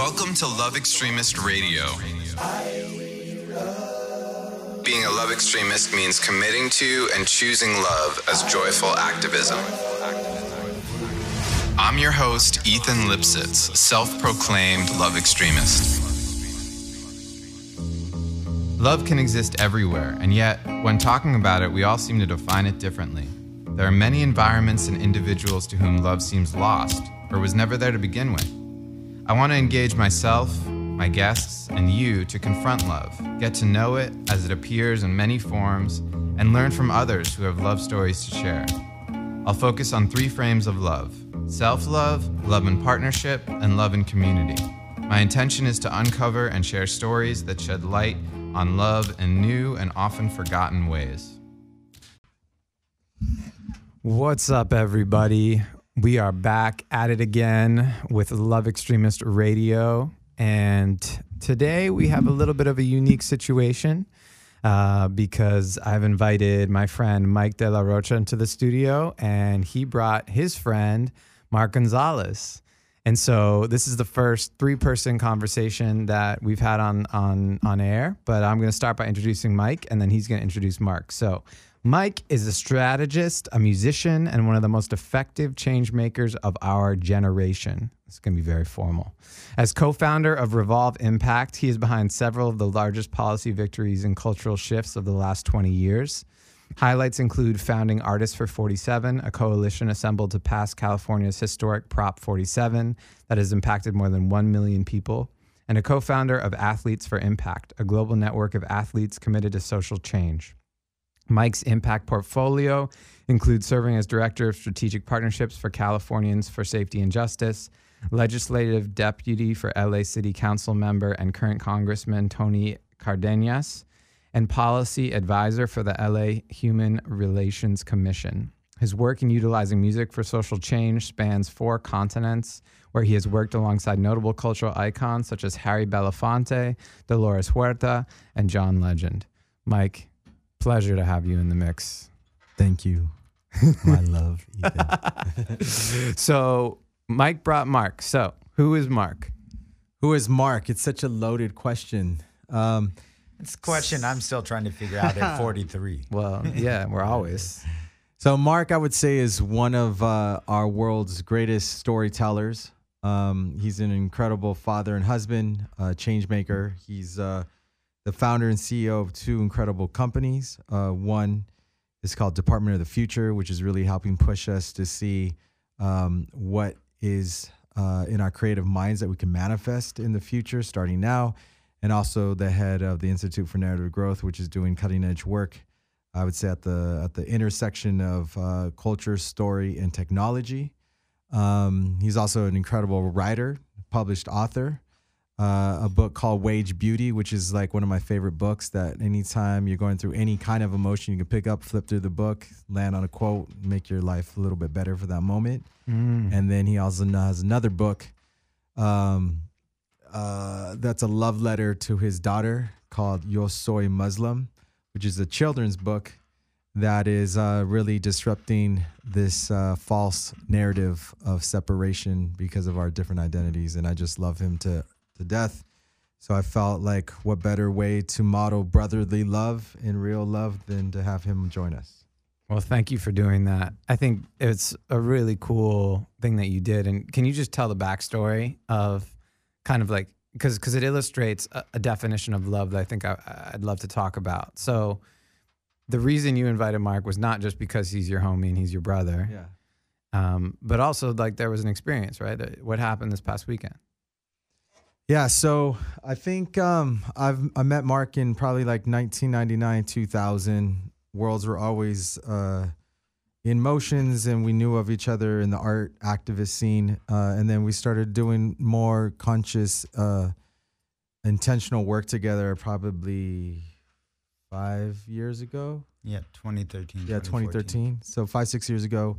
Welcome to Love Extremist Radio. Being a love extremist means committing to and choosing love as joyful activism. I'm your host, Ethan Lipsitz, self proclaimed love extremist. Love can exist everywhere, and yet, when talking about it, we all seem to define it differently. There are many environments and individuals to whom love seems lost or was never there to begin with. I want to engage myself, my guests, and you to confront love, get to know it as it appears in many forms, and learn from others who have love stories to share. I'll focus on three frames of love self love, love in partnership, and love in community. My intention is to uncover and share stories that shed light on love in new and often forgotten ways. What's up, everybody? We are back at it again with Love Extremist Radio. And today we have a little bit of a unique situation uh, because I've invited my friend Mike De La Rocha into the studio, and he brought his friend Mark Gonzales. And so this is the first three-person conversation that we've had on on on air. But I'm going to start by introducing Mike, and then he's going to introduce Mark. So Mike is a strategist, a musician, and one of the most effective change makers of our generation. It's going to be very formal. As co founder of Revolve Impact, he is behind several of the largest policy victories and cultural shifts of the last 20 years. Highlights include founding Artists for 47, a coalition assembled to pass California's historic Prop 47 that has impacted more than 1 million people, and a co founder of Athletes for Impact, a global network of athletes committed to social change. Mike's impact portfolio includes serving as Director of Strategic Partnerships for Californians for Safety and Justice, Legislative Deputy for LA City Council member and current Congressman Tony Cardenas, and Policy Advisor for the LA Human Relations Commission. His work in utilizing music for social change spans four continents, where he has worked alongside notable cultural icons such as Harry Belafonte, Dolores Huerta, and John Legend. Mike, pleasure to have you in the mix. Thank you, my love, Ethan. So, Mike brought Mark. So, who is Mark? Who is Mark? It's such a loaded question. Um, It's a question I'm still trying to figure out at 43. Well, yeah, we're always. so, Mark, I would say, is one of uh, our world's greatest storytellers. Um, he's an incredible father and husband, uh, change maker. He's uh, the founder and CEO of two incredible companies. Uh, one is called Department of the Future, which is really helping push us to see um, what is uh, in our creative minds that we can manifest in the future, starting now. And also the head of the Institute for Narrative Growth, which is doing cutting edge work. I would say at the at the intersection of uh, culture, story, and technology. Um, he's also an incredible writer, published author uh, a book called Wage Beauty, which is like one of my favorite books. That anytime you're going through any kind of emotion, you can pick up, flip through the book, land on a quote, make your life a little bit better for that moment. And then he also has another book um, uh, that's a love letter to his daughter called Yo Soy Muslim, which is a children's book that is uh, really disrupting this uh, false narrative of separation because of our different identities. And I just love him to to death. So I felt like what better way to model brotherly love and real love than to have him join us. Well, thank you for doing that. I think it's a really cool thing that you did. And can you just tell the backstory of kind of like, because because it illustrates a, a definition of love that I think I, I'd love to talk about. So the reason you invited Mark was not just because he's your homie and he's your brother, Yeah. um, but also like there was an experience, right? What happened this past weekend? Yeah, so I think um, I've I met Mark in probably like 1999, 2000. Worlds were always uh, in motions, and we knew of each other in the art activist scene. Uh, and then we started doing more conscious, uh, intentional work together. Probably five years ago. Yeah, 2013. Yeah, 2013. So five, six years ago.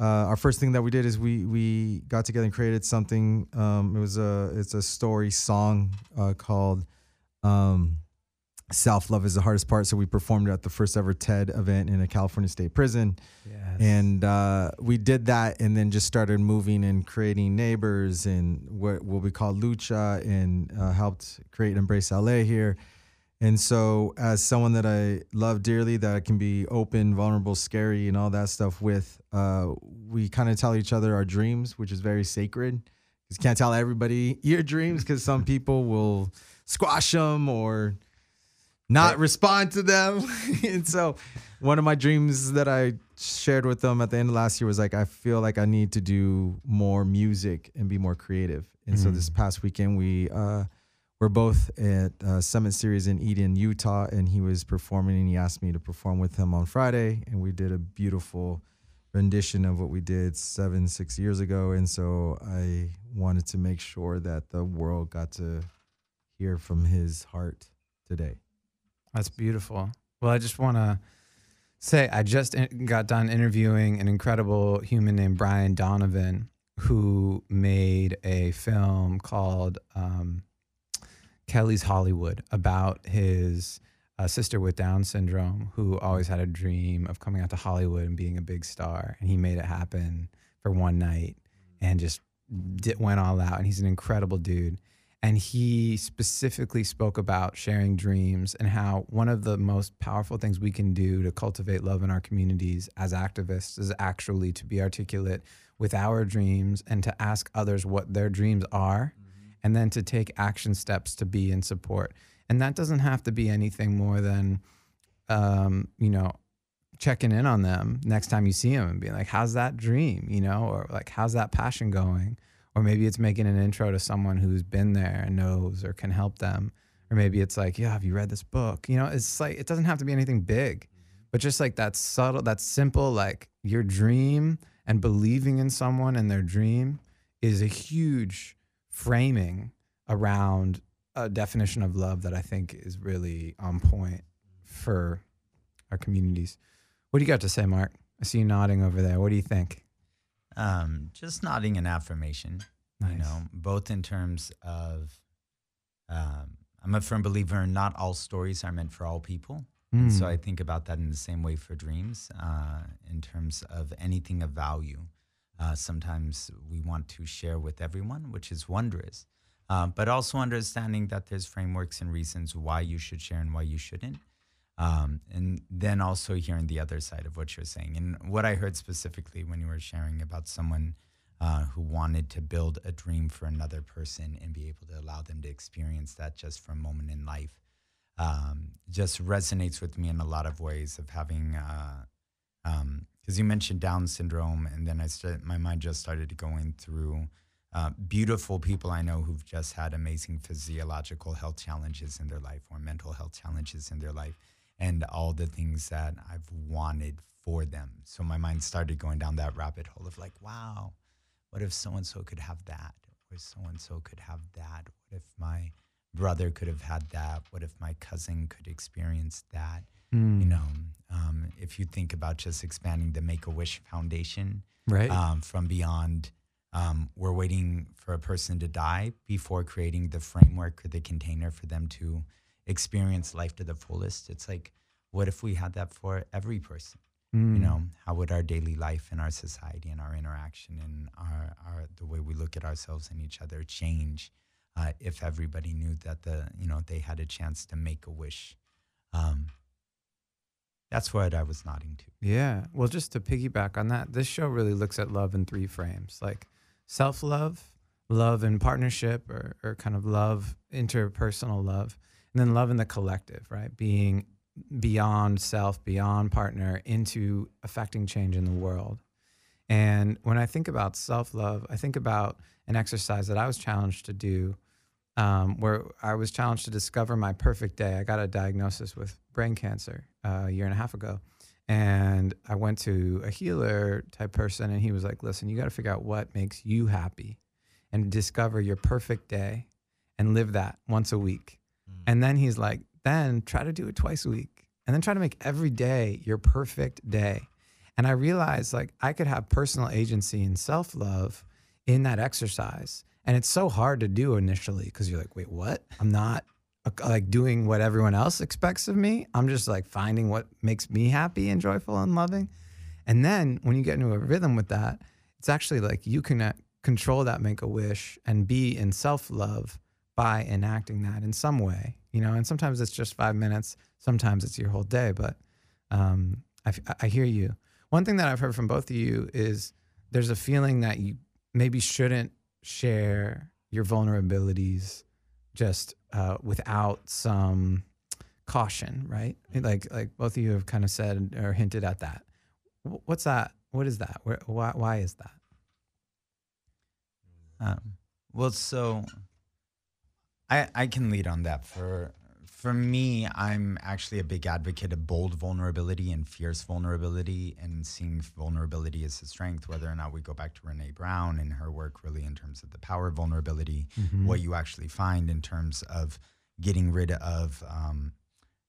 Uh, our first thing that we did is we we got together and created something. Um, it was a it's a story song uh, called um, "Self Love Is the Hardest Part." So we performed it at the first ever TED event in a California State prison. Yeah. And uh, we did that and then just started moving and creating neighbors and what, what we call Lucha and uh, helped create Embrace LA here. And so, as someone that I love dearly, that I can be open, vulnerable, scary, and all that stuff with, uh, we kind of tell each other our dreams, which is very sacred. You can't tell everybody your dreams because some people will squash them or not respond to them. and so, one of my dreams that I shared with them at the end of last year was like, I feel like I need to do more music and be more creative. And so, this past weekend, we uh, we're both at uh, Summit Series in Eden, Utah, and he was performing, and he asked me to perform with him on Friday, and we did a beautiful rendition of what we did seven, six years ago, and so I wanted to make sure that the world got to hear from his heart today. That's beautiful. Well, I just want to say I just got done interviewing an incredible human named Brian Donovan, who made a film called um, Kelly's Hollywood about his uh, sister with Down syndrome, who always had a dream of coming out to Hollywood and being a big star. And he made it happen for one night and just did, went all out. And he's an incredible dude. And he specifically spoke about sharing dreams and how one of the most powerful things we can do to cultivate love in our communities as activists is actually to be articulate with our dreams and to ask others what their dreams are and then to take action steps to be in support. And that doesn't have to be anything more than, um, you know, checking in on them next time you see them and being like, how's that dream? You know, or like, how's that passion going? Or maybe it's making an intro to someone who's been there and knows or can help them. Or maybe it's like, yeah, have you read this book? You know, it's like, it doesn't have to be anything big, but just like that subtle, that simple, like your dream and believing in someone and their dream is a huge framing around a definition of love that I think is really on point for our communities. What do you got to say, Mark? I see you nodding over there. What do you think? Um, just nodding an affirmation. You know, both in terms of, um, I'm a firm believer in not all stories are meant for all people. And so Mm. I think about that in the same way for dreams, uh, in terms of anything of value. Uh, sometimes we want to share with everyone, which is wondrous, uh, but also understanding that there's frameworks and reasons why you should share and why you shouldn't. Um, and then also hearing the other side of what you're saying. And what I heard specifically when you were sharing about someone uh, who wanted to build a dream for another person and be able to allow them to experience that just for a moment in life um, just resonates with me in a lot of ways of having uh, because you mentioned Down syndrome, and then I started, my mind just started going through uh, beautiful people I know who've just had amazing physiological health challenges in their life or mental health challenges in their life, and all the things that I've wanted for them. So my mind started going down that rabbit hole of like, wow, what if so and so could have that, or so and so could have that? What if my brother could have had that? What if my cousin could experience that? Mm. You know, um, if you think about just expanding the Make a Wish Foundation right? um, from beyond, um, we're waiting for a person to die before creating the framework or the container for them to experience life to the fullest. It's like, what if we had that for every person? Mm. You know, how would our daily life and our society and our interaction and our, our the way we look at ourselves and each other change uh, if everybody knew that the you know they had a chance to make a wish. Um, that's what I was nodding to. Yeah. Well, just to piggyback on that, this show really looks at love in three frames like self love, love in partnership, or, or kind of love, interpersonal love, and then love in the collective, right? Being beyond self, beyond partner, into affecting change in the world. And when I think about self love, I think about an exercise that I was challenged to do um, where I was challenged to discover my perfect day. I got a diagnosis with brain cancer uh, a year and a half ago. And I went to a healer type person, and he was like, Listen, you got to figure out what makes you happy and discover your perfect day and live that once a week. And then he's like, Then try to do it twice a week. And then try to make every day your perfect day. And I realized like I could have personal agency and self love in that exercise. And it's so hard to do initially because you're like, wait, what? I'm not uh, like doing what everyone else expects of me. I'm just like finding what makes me happy and joyful and loving. And then when you get into a rhythm with that, it's actually like you can uh, control that make a wish and be in self love by enacting that in some way, you know. And sometimes it's just five minutes, sometimes it's your whole day. But um, I, I hear you. One thing that I've heard from both of you is there's a feeling that you maybe shouldn't share your vulnerabilities just uh, without some caution, right? Like like both of you have kind of said or hinted at that. What's that? What is that? Where, why, why is that? Um, well, so I I can lead on that. For for me, I'm actually a big advocate of bold vulnerability and fierce vulnerability, and seeing vulnerability as a strength. Whether or not we go back to Brené Brown and her work, really in terms of the power of vulnerability, what you actually find in terms of getting rid of. Um,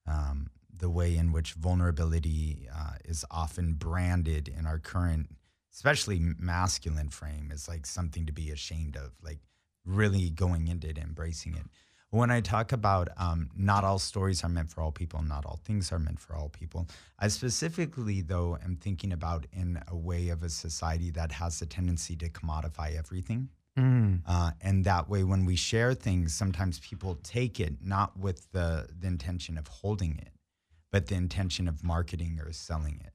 um, the way in which vulnerability uh, is often branded in our current, especially masculine frame, is like something to be ashamed of, like really going into it, embracing it. When I talk about um, not all stories are meant for all people, not all things are meant for all people, I specifically, though, am thinking about in a way of a society that has a tendency to commodify everything. Mm. Uh, and that way, when we share things, sometimes people take it not with the, the intention of holding it, but the intention of marketing or selling it.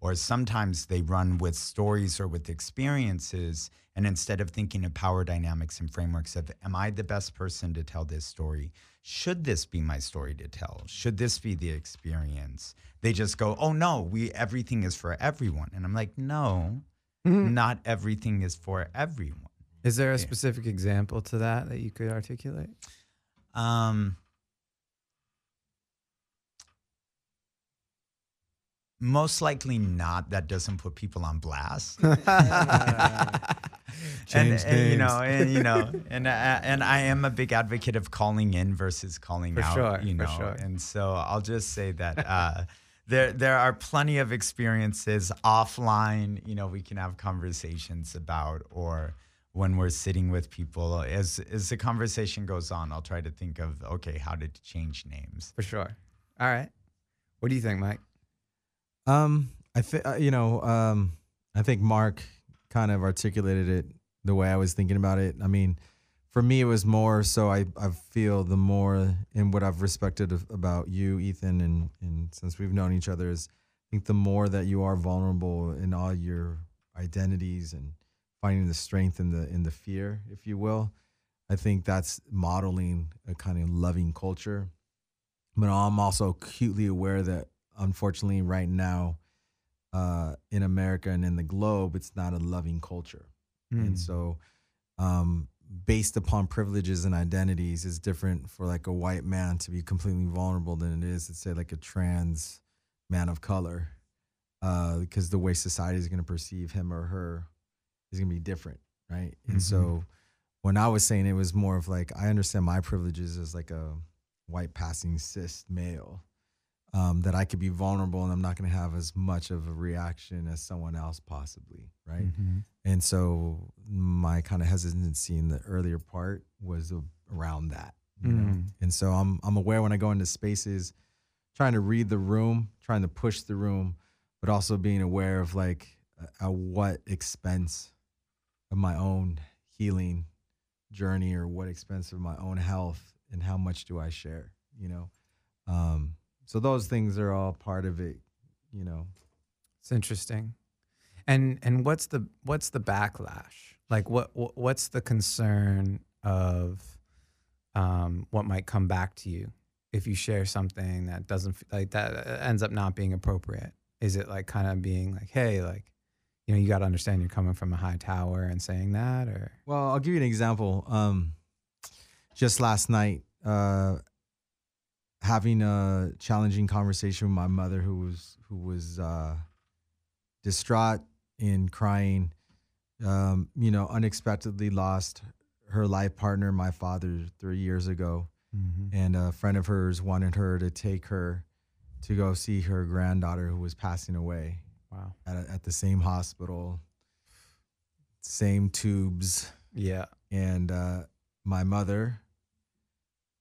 Or sometimes they run with stories or with experiences. And instead of thinking of power dynamics and frameworks of, am I the best person to tell this story? Should this be my story to tell? Should this be the experience? They just go, oh no, we everything is for everyone. And I'm like, no, not everything is for everyone. Is there a specific example to that that you could articulate? Um, most likely not. That doesn't put people on blast. and, and, you know, and you know, and uh, and I am a big advocate of calling in versus calling For out. sure, you for know, sure. and so I'll just say that. Uh, there, there are plenty of experiences offline. You know, we can have conversations about, or when we're sitting with people. As as the conversation goes on, I'll try to think of, okay, how to change names. For sure. All right. What do you think, Mike? Um, I think uh, you know. Um, I think Mark kind of articulated it the way I was thinking about it. I mean, for me, it was more so. I I feel the more in what I've respected about you, Ethan, and and since we've known each other, is I think the more that you are vulnerable in all your identities and finding the strength in the in the fear, if you will. I think that's modeling a kind of loving culture. But I'm also acutely aware that unfortunately right now uh, in America and in the globe, it's not a loving culture. Mm. And so um, based upon privileges and identities, it's different for like a white man to be completely vulnerable than it is to say like a trans man of color. Uh, because the way society is going to perceive him or her is going to be different, right? And Mhm. so when I was saying it was more of like I understand my privileges as like a white passing cis male, um, that I could be vulnerable and I'm not going to have as much of a reaction as someone else possibly, right? Mhm. And so my kind of hesitancy in the earlier part was around that, you know. Mm. And so I'm I'm aware when I go into spaces, trying to read the room, trying to push the room, but also being aware of like at what expense of my own healing journey or what expense of my own health and how much do I share, you know. Um, so those things are all part of it, you know. It's interesting. And and what's the what's the backlash? Like what, what what's the concern of um, what might come back to you if you share something that doesn't like that ends up not being appropriate? Is it like kind of being like, hey, like you know, you got to understand you're coming from a high tower and saying that, or Well, I'll give you an example. Um, just last night, uh, having a challenging conversation with my mother, who was who was uh, distraught and crying. Um, you know, unexpectedly lost her life partner, my father, three years ago, and a friend of hers wanted her to take her to go see her granddaughter who was passing away wow, at, at the same hospital, same tubes. Yeah, and uh, my mother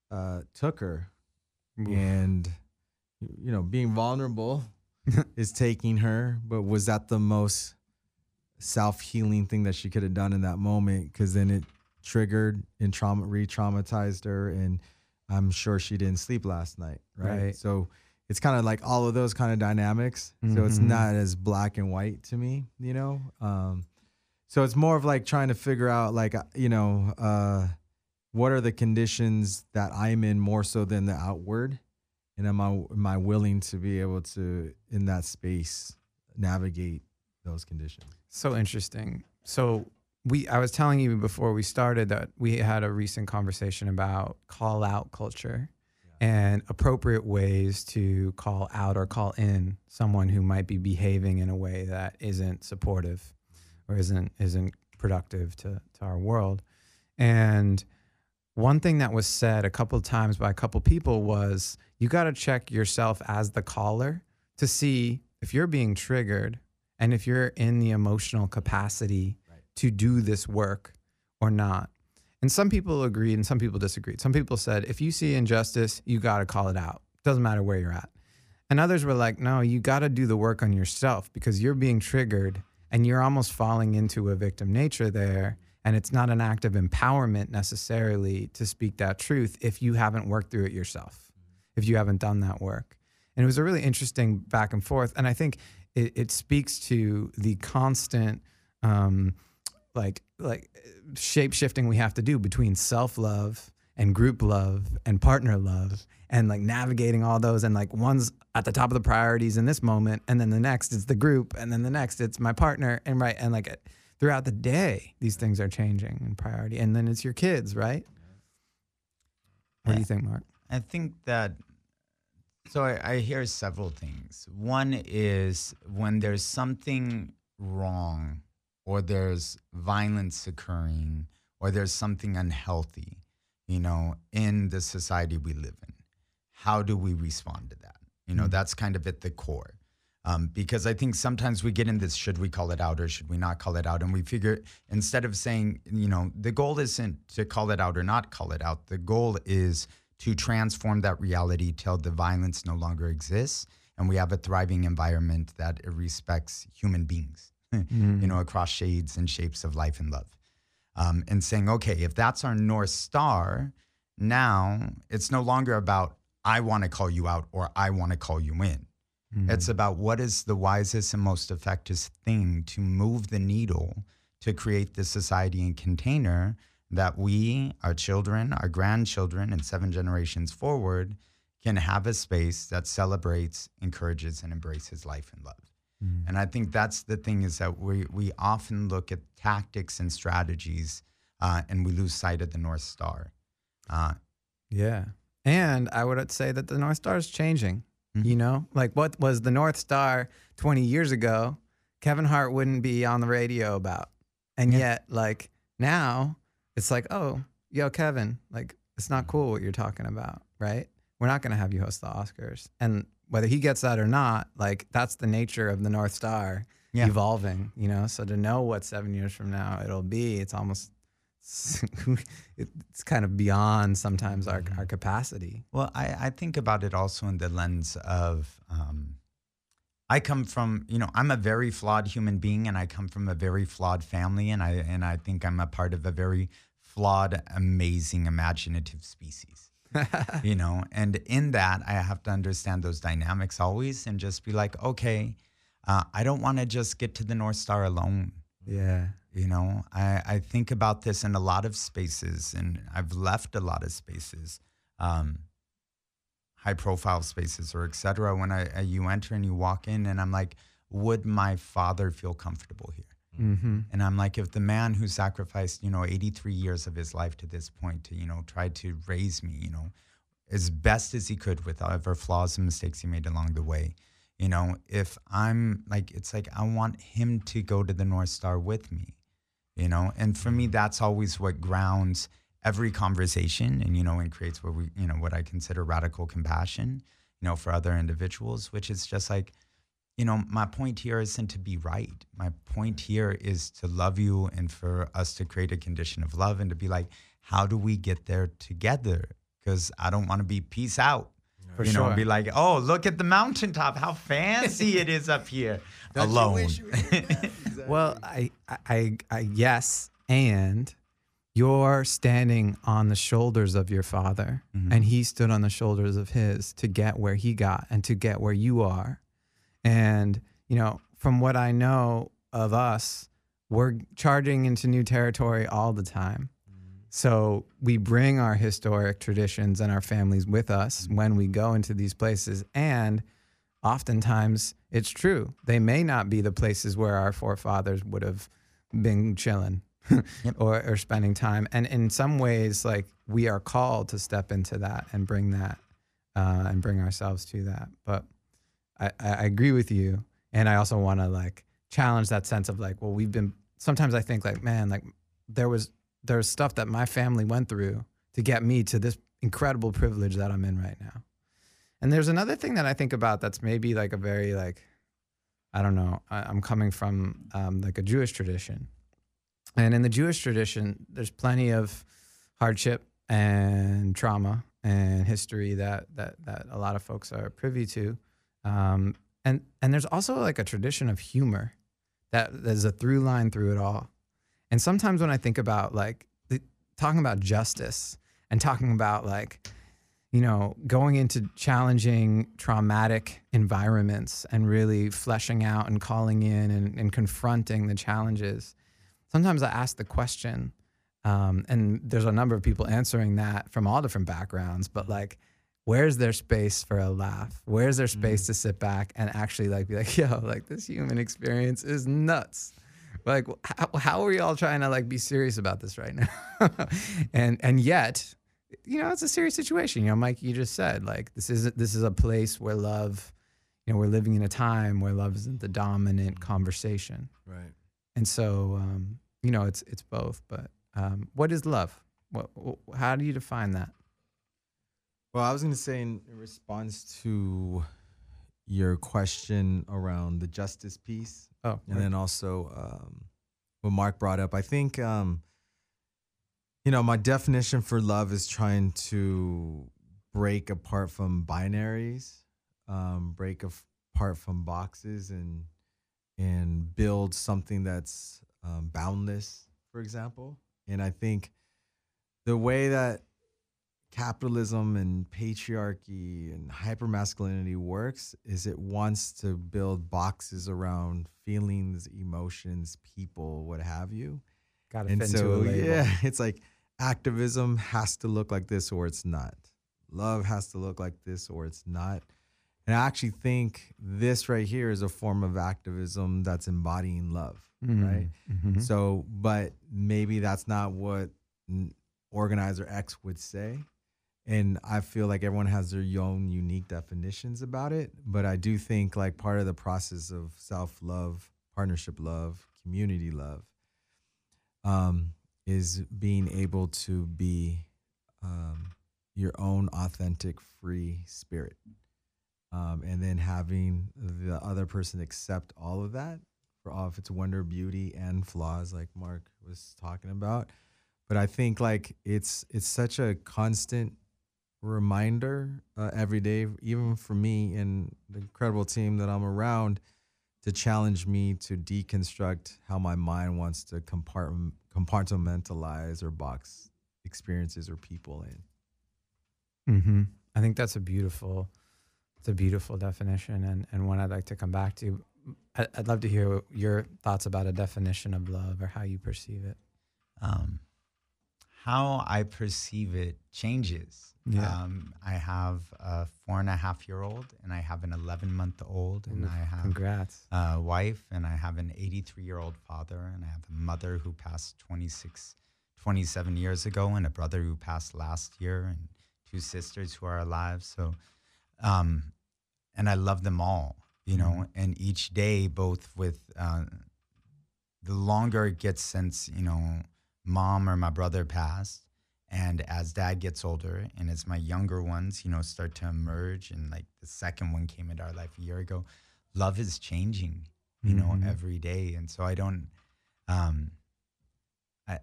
uh, took her Oof. and you know being vulnerable is taking her, but was that the most self healing thing that she could have done in that moment? Because then it triggered and trauma re traumatized her, and I'm sure she didn't sleep last night, right? Right. So it's kind of like all of those kind of dynamics. So it's Mhm. not as black and white to me, you know. Um, so it's more of like trying to figure out, like uh, you know, uh, what are the conditions that I'm in more so than the outward, and am I am I willing to be able to in that space navigate those conditions? So interesting. So we I was telling you before we started that we had a recent conversation about call out culture and appropriate ways to call out or call in someone who might be behaving in a way that isn't supportive or isn't isn't productive to, to our world. And one thing that was said a couple of times by a couple people was you got to check yourself as the caller to see if you're being triggered and if you're in the emotional capacity to do this work or not. And some people agreed and some people disagreed. Some people said if you see injustice, you got to call it out. Doesn't matter where you're at. And others were like, no, you got to do the work on yourself because you're being triggered and you're almost falling into a victim nature there. And it's not an act of empowerment necessarily to speak that truth if you haven't worked through it yourself, if you haven't done that work. And it was a really interesting back and forth. And I think it, it speaks to the constant, um, like, like shape shifting we have to do between self love and group love and partner love and like navigating all those and like one's at the top of the priorities in this moment and then the next is the group and then the next it's my partner and right and like throughout the day these things are changing in priority and then it's your kids right what do you think mark I think that so I, I hear several things. One is when there's something wrong or there's violence occurring or there's something unhealthy, you know, in the society we live in. How do we respond to that? You know, mm. that's kind of at the core. Um, because I think sometimes we get in this should we call it out or should we not call it out? And we figure instead of saying, you know, the goal isn't to call it out or not call it out, the goal is to transform that reality till the violence no longer exists and we have a thriving environment that respects human beings, you know, across shades and shapes of life and love. Um, and saying, okay, if that's our North Star, now it's no longer about, I want to call you out or I want to call you in. It's about what is the wisest and most effective thing to move the needle to create the society and container that we, our children, our grandchildren, and seven generations forward can have a space that celebrates, encourages, and embraces life and love. And I think that's the thing is that we, we often look at tactics and strategies uh, and we lose sight of the North Star. Uh, Yeah. And I would say that the North Star is changing. You mm-hmm. know, like what was the North Star 20 years ago, Kevin Hart wouldn't be on the radio about. And yet, like now, it's like, oh, yo, Kevin, like it's not cool what you're talking about, right? We're not going to have you host the Oscars. And whether he gets that or not, like that's the nature of the North Star Yeah. evolving, you know? So to know what seven years from now it'll be, it's almost, it's kind of beyond sometimes our, our capacity. Well, I, I think about it also in the lens of um, I come from, you know, I'm a very flawed human being and I come from a very flawed family and I and I think I'm a part of a very flawed, amazing, imaginative species. you know, and in that I have to understand those dynamics always and just be like, okay, uh, I don't want to just get to the North Star alone. Yeah. You know, I, I think about this in a lot of spaces, and I've left a lot of spaces, um, high profile spaces or et cetera. When I, I you enter and you walk in, and I'm like, would my father feel comfortable here? Mm-hmm. And I'm like, if the man who sacrificed, you know, 83 years of his life to this point to, you know, try to raise me, you know, as best as he could with whatever flaws and mistakes he made along the way, you know, if I'm like, it's like, I want him to go to the North Star with me, you know? And for me, mm. that's always what grounds every conversation and, you know, and creates what we, you know, what I consider radical compassion, you know, for other individuals, which is just like, you know, my point here isn't to be right. My point here is to love you and for us to create a condition of love and to be like, how do we get there together? Because I don't want to be peace out. For you know, sure. and be like, oh, look at the mountaintop, how fancy it is up here. Don't Alone. wish you were- Well, I, I, I, I, yes, and you're standing on the shoulders of your father, mm-hmm. and he stood on the shoulders of his to get where he got and to get where you are. And you know, from what I know of us, we're charging into new territory all the time. So we bring our historic traditions and our families with us when we go into these places. And oftentimes it's true. They may not be the places where our forefathers would have been chilling or, or spending time. And in some ways, like we are called to step into that and bring that uh, and bring ourselves to that. But I, I I agree with you. And I also want to like challenge that sense of like, well, we've been, sometimes I think like, man, like there was, there's stuff that my family went through to get me to this incredible privilege that I'm in right now. And there's another thing that I think about that's maybe like a very like, I don't know. I, I'm coming from um, like a Jewish tradition, and in the Jewish tradition, there's plenty of hardship and trauma and history that that that a lot of folks are privy to, um, and and there's also like a tradition of humor that there's a through line through it all. And sometimes when I think about like the, talking about justice and talking about like you know, going into challenging, traumatic environments and really fleshing out and calling in and, and confronting the challenges. Sometimes I ask the question, um, and there's a number of people answering that from all different backgrounds, but like, where's their space for a laugh? Where's their space to sit back and actually like be like, yo, like this human experience is nuts. Like, how, how are we all trying to like be serious about this right now? and and yet, you know, it's a serious situation. You know, Mike, you just said like this is this is a place where love, you know, we're living in a time where love isn't the dominant conversation, right. and so um, you know, it's it's both. But um, what is love? What, wh- how do you define that? Well, I was going to say in response to your question around the justice piece, Oh, and then also um, what Mark brought up. I think, um, you know, my definition for love is trying to break apart from binaries, um, break apart from boxes, and and build something that's um, boundless. For example, and I think the way that capitalism and patriarchy and hypermasculinity works is it wants to build boxes around feelings, emotions, people, what have you. got to And fit so, into a label. yeah, it's like activism has to look like this or it's not. Love has to look like this or it's not. And I actually think this right here is a form of activism that's embodying love, right? Mhm. So, but maybe that's not what n- organizer X would say. And I feel like everyone has their own unique definitions about it. But I do think like part of the process of self love, partnership love, community love um, is being able to be um, your own authentic, free spirit. Um, and then having the other person accept all of that for all of its wonder, beauty, and flaws, like Mark was talking about. But I think like it's it's such a constant reminder uh, every day, even for me and the incredible team that I'm around, to challenge me to deconstruct how my mind wants to compartment, compartmentalize or box experiences or people in. Mm-hmm. I think that's a beautiful, it's a beautiful definition, and and one I'd like to come back to. I- I'd love to hear your thoughts about a definition of love or how you perceive it. um, how I perceive it changes. Yeah. Um, I have a four and a half year old, and I have an 11 month old, and Oof, I have Congrats. a wife, and I have an 83 year old father, and I have a mother who passed 26, 27 years ago, and a brother who passed last year, and two sisters who are alive. So, um, and I love them all, you know, and each day, both with, uh, the longer it gets since, you know, mom or my brother passed, and as dad gets older and as my younger ones, you know, start to emerge, and like the second one came into our life a year ago, love is changing, you know, Mhm. every day. And so I don't, um, I,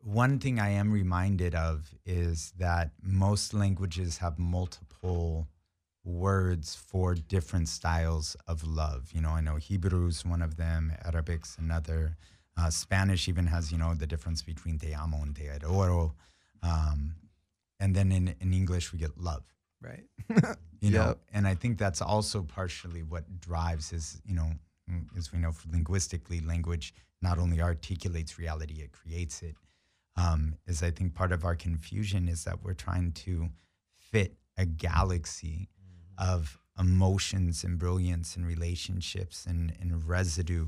one thing I am reminded of is that most languages have multiple words for different styles of love. You know, I know Hebrew's one of them, Arabic's another. Uh, Spanish even has, you know, the difference between te amo and te adoro. Um, and then in, in English, we get love Right. you know Yep. and i think that's also partially what drives is you know mm, as we know linguistically language not only articulates reality it creates it um, is i think part of our confusion is that we're trying to fit a galaxy of emotions and brilliance and relationships and, and residue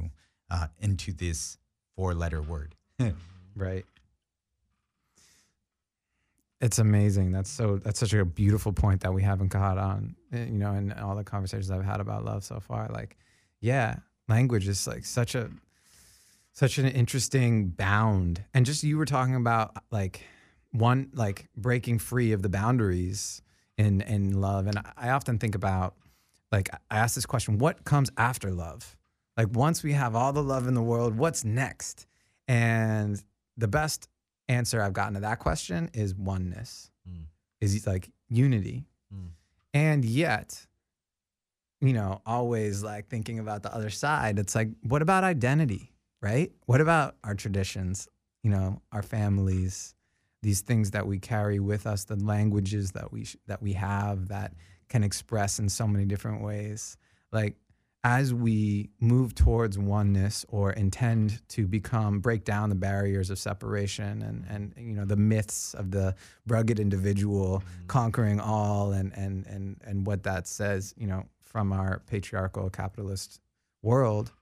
uh, into this four letter word Right. It's amazing. That's so. That's such a beautiful point that we haven't caught on. eh, You know, in all the conversations I've had about love so far. Like, yeah, language is like such a, such an interesting bound. And just you were talking about like one like breaking free of the boundaries in in love. And I- I often think about like I ask this question: What comes after love? Like once we have all the love in the world, what's next? And the best answer I've gotten to that question is oneness. Mm. Is like unity. Mm. And yet, you know, always like thinking about the other side, it's like, what about identity, right? What about our traditions, you know, our families, these things that we carry with us, the languages that we sh- that we have that can express in so many different ways. Like as we move towards oneness or intend to become break down the barriers of separation and and you know the myths of the rugged individual mm-hmm. conquering all and and and and what that says you know from our patriarchal capitalist world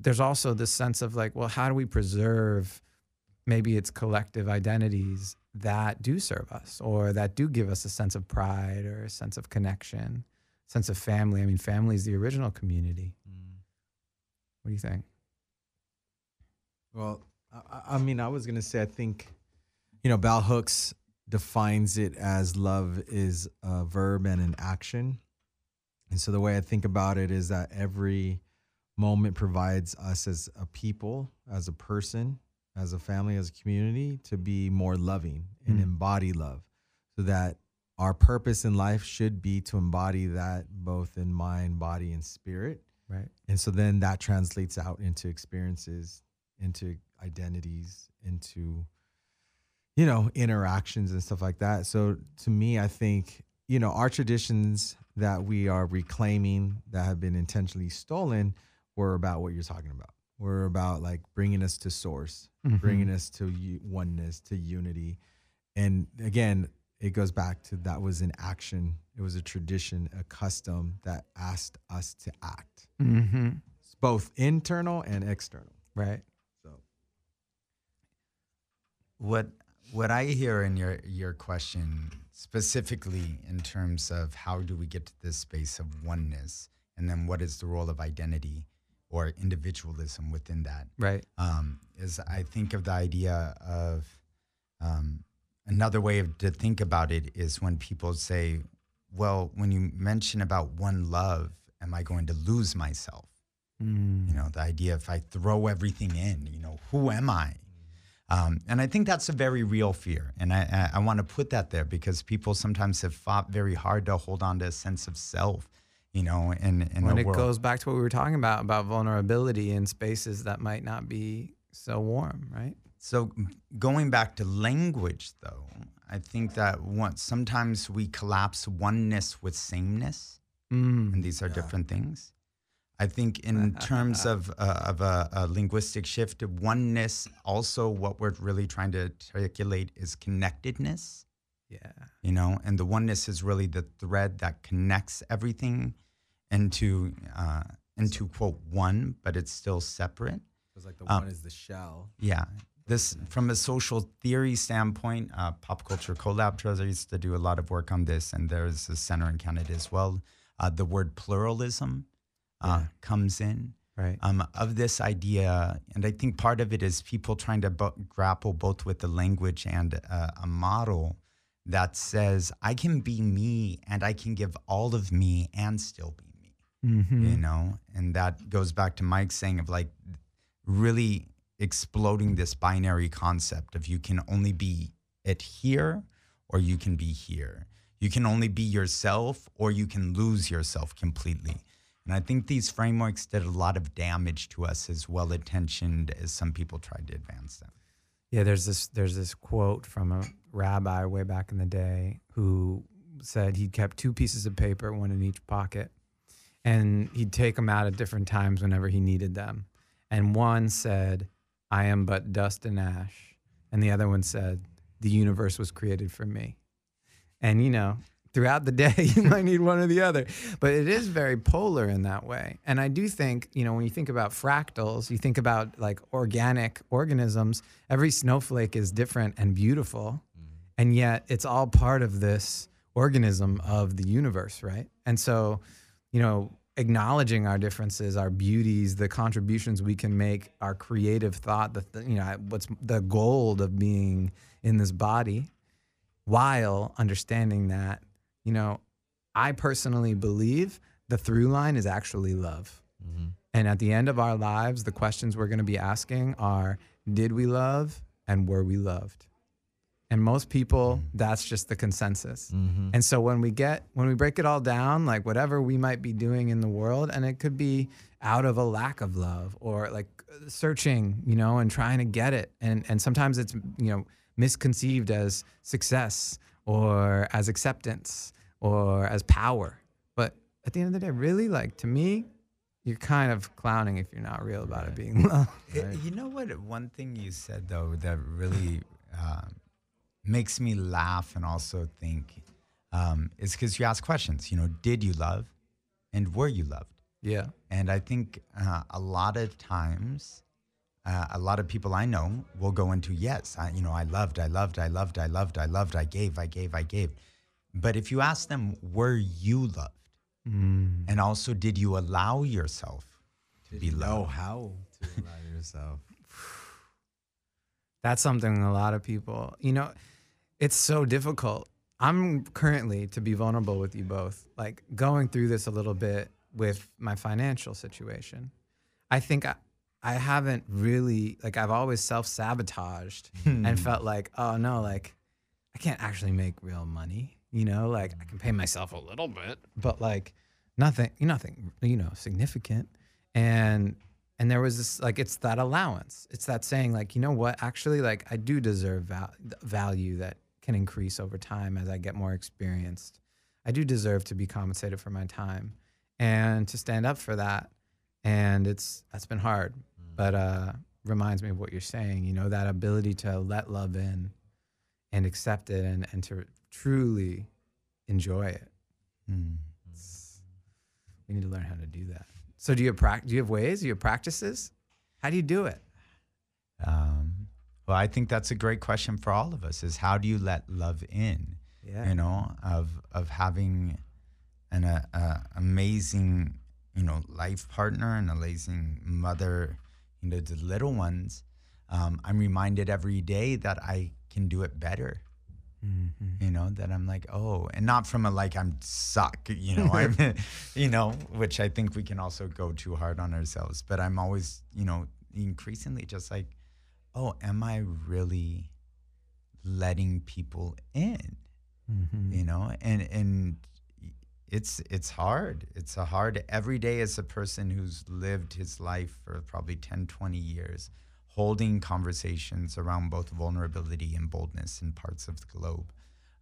there's also this sense of like well how do we preserve maybe it's collective identities that do serve us or that do give us a sense of pride or a sense of connection sense of family. I mean family is the original community. What do you think? Well, I- I, mean, I was gonna say, I think, you know, Bell Hooks defines it as love is a verb and an action, and so the way I think about it is that every moment provides us as a people, as a person, as a family, as a community, to be more loving and Mm. embody love, so that our purpose in life should be to embody that both in mind, body, and spirit. right And so then that translates out into experiences, into identities, into, you know, interactions and stuff like that. So to me, I think, you know, our traditions that we are reclaiming that have been intentionally stolen were about what you're talking about. We're about like bringing us to source, Mm-hmm. bringing us to oneness, to unity. And again, it goes back to that was an action. It was a tradition, a custom that asked us to act mm-hmm. it's both internal and external. right So What what I hear in your your question specifically in terms of how do we get to this space of oneness, and then what is the role of identity or individualism within that? right Um, is I think of the idea of um, another way of, to think about it is when people say, "Well, when you mention about one love, am I going to lose myself?" Mm. You know, the idea if I throw everything in, you know, who am I? Um, and I think that's a very real fear. And I, I, I want to put that there because people sometimes have fought very hard to hold on to a sense of self, you know, in, in when it world. goes back to what we were talking about about vulnerability in spaces that might not be so warm right So going back to language, though, I think that once sometimes we collapse oneness with sameness, mm. and these are different things. I think in terms of uh, of a, a linguistic shift, oneness also what we're really trying to articulate is connectedness. yeah You know, and the oneness is really the thread that connects everything into uh, into quote one, but it's still separate. it's like the Um, one is the shell. Yeah. This, from a social theory standpoint, uh, Pop Culture Collab Trezor used to do a lot of work on this, and there's a center in Canada as well. Uh, the word pluralism uh, Yeah. comes in right um, of this idea, and I think part of it is people trying to bo- grapple both with the language and uh, a model that says I can be me and I can give all of me and still be me mm-hmm. you know and that goes back to mike's saying of like really exploding this binary concept of you can only be it here or you can be here You can only be yourself or you can lose yourself completely. And I think these frameworks did a lot of damage to us as well intentioned as some people tried to advance them. Yeah, there's this there's this quote from a rabbi way back in the day who said he kept two pieces of paper, one in each pocket, and he'd take them out at different times whenever he needed them. And one said, "I am but dust and ash," and the other one said, "The universe was created for me." And you know, throughout the day you might need one or the other. But it is very polar in that way. And i do think you know when you think about fractals you think about like organic organisms every snowflake is different and beautiful. Mm-hmm. And yet it's all part of this organism of the universe right? And so you know acknowledging our differences our beauties the contributions we can make our creative thought the th- you know what's the gold of being in this body while understanding that you know, I personally believe the through line is actually love. Mm-hmm. And at the end of our lives, the questions we're going to be asking are Did we love and were we loved? And most people, mm-hmm. that's just the consensus. Mm-hmm. And so when we get, when we break it all down, like whatever we might be doing in the world, and it could be out of a lack of love or like searching, you know, and trying to get it. And, and sometimes it's, you know, misconceived as success or as acceptance or as power. But at the end of the day, really, like to me, you're kind of clowning if you're not real about right. it being love. Right? You know what? One thing you said though that really uh, makes me laugh and also think um, is because you ask questions. You know, did you love, and were you loved? Yeah. And I think uh, a lot of times uh, a lot of people I know will go into yes, I, you know, I loved, I loved, I loved, I loved, I loved, I gave, I gave, I gave. But if you ask them, were you loved? Mm. And also, did you allow yourself to did be loved? Know how to allow yourself? That's something a lot of people, you know, it's so difficult. I'm currently, to be vulnerable with you both, like going through this a little bit with my financial situation. I think I, I haven't really like I've always self sabotaged and hmm. felt like oh no like I can't actually make real money you know like I can pay myself a little bit but like nothing nothing you know significant and and there was this like it's that allowance it's that saying like you know what actually like I do deserve val- value that can increase over time as I get more experienced I do deserve to be compensated for my time and to stand up for that and it's that's been hard but uh, reminds me of what you're saying. You know, that ability to let love in and accept it and, and to truly enjoy it. Mm. We need to learn how to do that. So, do you have pra- do you have ways? Do you have practices? How do you do it? Um, well, I think that's a great question for all of us: is how do you let love in? Yeah. You know, of of having an uh, uh, amazing, you know, life partner, an amazing mother, you know, the little ones, um, I'm reminded every day that I can do it better. Mm-hmm. You know that I'm like, oh, and not from a like I'm suck. You know, I'm, you know, which I think we can also go too hard on ourselves. But I'm always, you know, increasingly just like, oh, am I really letting people in? Mm-hmm. You know, and and it's it's hard. It's a hard every day as a person who's lived his life for probably 10, 20 years, holding conversations around both vulnerability and boldness in parts of the globe.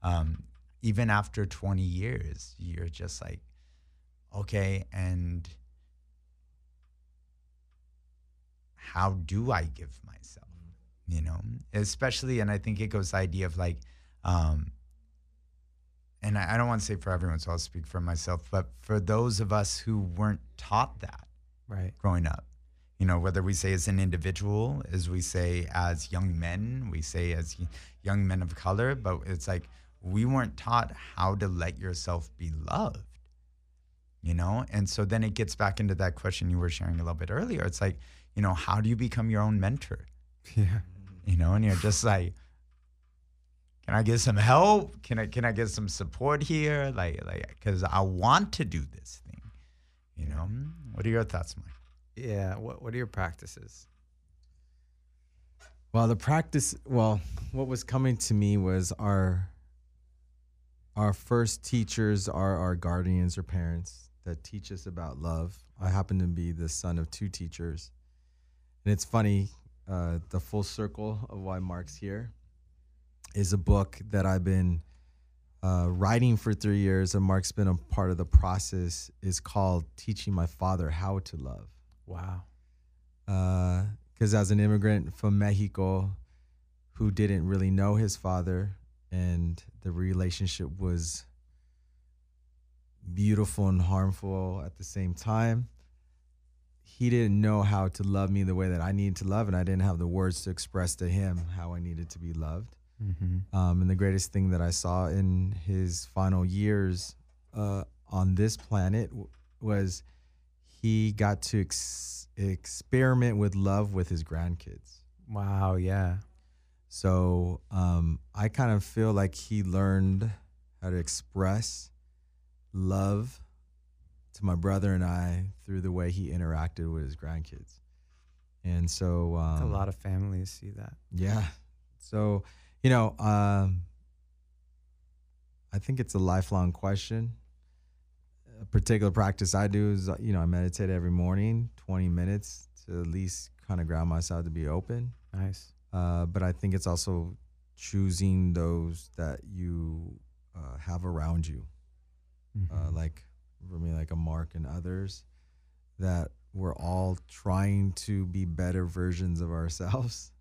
Um, even after 20 years, you're just like, okay, and how do I give myself? You know, especially, and I think it goes the idea of like, um, and I, don't want to say for everyone, so I'll speak for myself, but for those of us who weren't taught that right. growing up, you know, whether we say as an individual, as we say as young men, we say as young men of color, but it's like we weren't taught how to let yourself be loved, you know? And so then it gets back into that question you were sharing a little bit earlier. It's like, you know, how do you become your own mentor? Yeah. You know, and you're just like, can I get some help? Can I can I get some support here? Like like because I want to do this thing. You know, what are your thoughts, Mike? Yeah. What What are your practices? Well, the practice. Well, what was coming to me was our our first teachers are our guardians or parents that teach us about love. I happen to be the son of two teachers. And it's funny, uh, the full circle of why Mark's here is a book that I've been uh, writing for three years, and Mark's been a part of the process. is called "Teaching My Father How to Love." Wow. Because uh, as an immigrant from Mexico, who didn't really know his father, and the relationship was beautiful and harmful at the same time. He didn't know how to love me the way that I needed to love, and I didn't have the words to express to him how I needed to be loved. Mm-hmm. Um, and the greatest thing that I saw in his final years uh, on this planet w- was he got to ex- experiment with love with his grandkids. Wow, yeah. So um, I kind of feel like he learned how to express love to my brother and I through the way he interacted with his grandkids. And so um, a lot of families see that. Yeah. So, you know, um, I think it's a lifelong question. A particular practice I do is, you know, I meditate every morning, 20 minutes to at least kind of ground myself to be open. Nice. Uh, but I think it's also choosing those that you uh, have around you, uh, mm-hmm. uh, like for me, like a Mark and others, that we're all trying to be better versions of ourselves,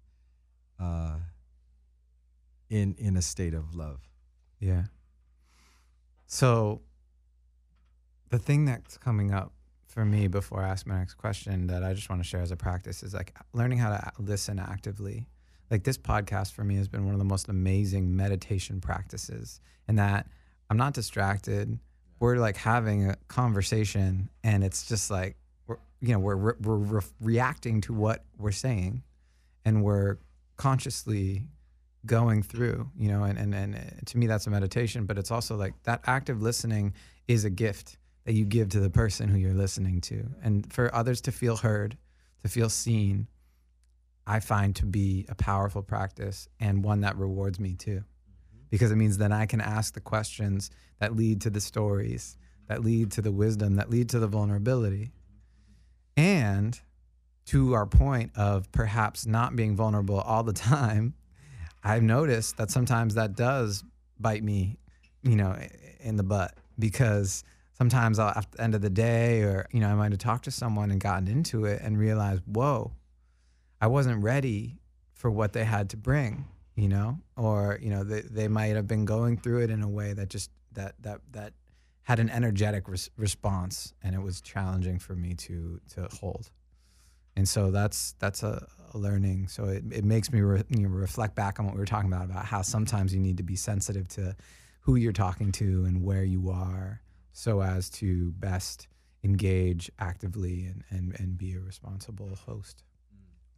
uh, in in a state of love. Yeah. So, the thing that's coming up for me before I ask my next question that I just want to share as a practice is like learning how to listen actively like this podcast for me has been one of the most amazing meditation practices and that I'm not distracted. We're like having a conversation and it's just like, we're, you know, we're, we're, we're re- reacting to what we're saying and we're consciously going through, you know, and, and, and uh, to me, that's a meditation, but it's also like that active listening is a gift that you give to the person who you're listening to. And for others to feel heard, to feel seen, I find to be a powerful practice and one that rewards me too. Because it means then I can ask the questions that lead to the stories, that lead to the wisdom, that lead to the vulnerability. And to our point of perhaps not being vulnerable all the time, I've noticed that sometimes that does bite me, you know, in the butt because sometimes I'll, at the end of the day or, you know, I might have talked to someone and gotten into it and realized, whoa, I wasn't ready for what they had to bring, you know, or you know they they might have been going through it in a way that just that that that had an energetic res- response, and it was challenging for me to to hold. And so that's that's a, a learning. So it, it makes me re, you reflect back on what we were talking about about how sometimes you need to be sensitive to who you're talking to and where you are, so as to best engage actively and, and, and be a responsible host.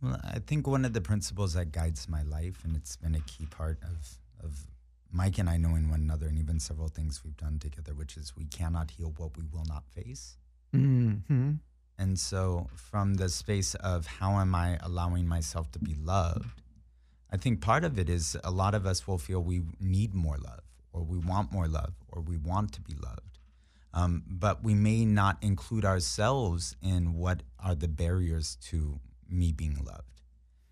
Well, I think one of the principles that guides my life, and it's been a key part of, of Mike and I knowing one another, and even several things we've done together, which is we cannot heal what we will not face. Mm-hmm. And so, from the space of how am I allowing myself to be loved, I think part of it is a lot of us will feel we need more love, or we want more love, or we want to be loved. Um, but we may not include ourselves in what are the barriers to me being loved.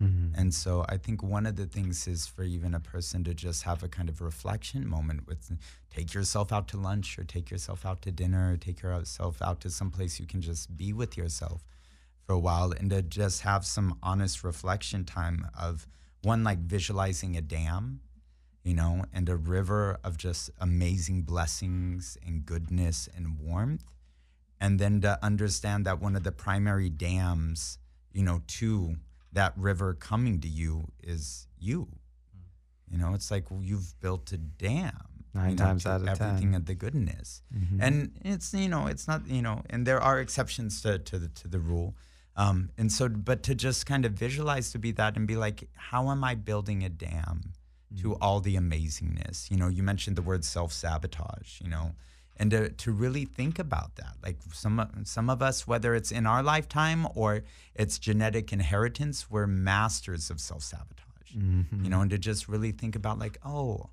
Mm-hmm. And so I think one of the things is for even a person to just have a kind of reflection moment with take yourself out to lunch or take yourself out to dinner or take yourself out to some place you can just be with yourself for a while and to just have some honest reflection time of one like visualizing a dam you know and a river of just amazing blessings and goodness and warmth and then to understand that one of the primary dams you know, to that river coming to you is you. You know, it's like you've built a dam. Nine you know, times out of ten everything of the goodness, mm-hmm. and it's you know it's not you know, and there are exceptions to to the to the rule, um, and so but to just kind of visualize to be that and be like, how am I building a dam mm-hmm. to all the amazingness? You know, you mentioned the word self sabotage. You know, and to, to really think about that like some some of us whether it's in our lifetime or it's genetic inheritance we're masters of self-sabotage mm-hmm. you know and to just really think about like oh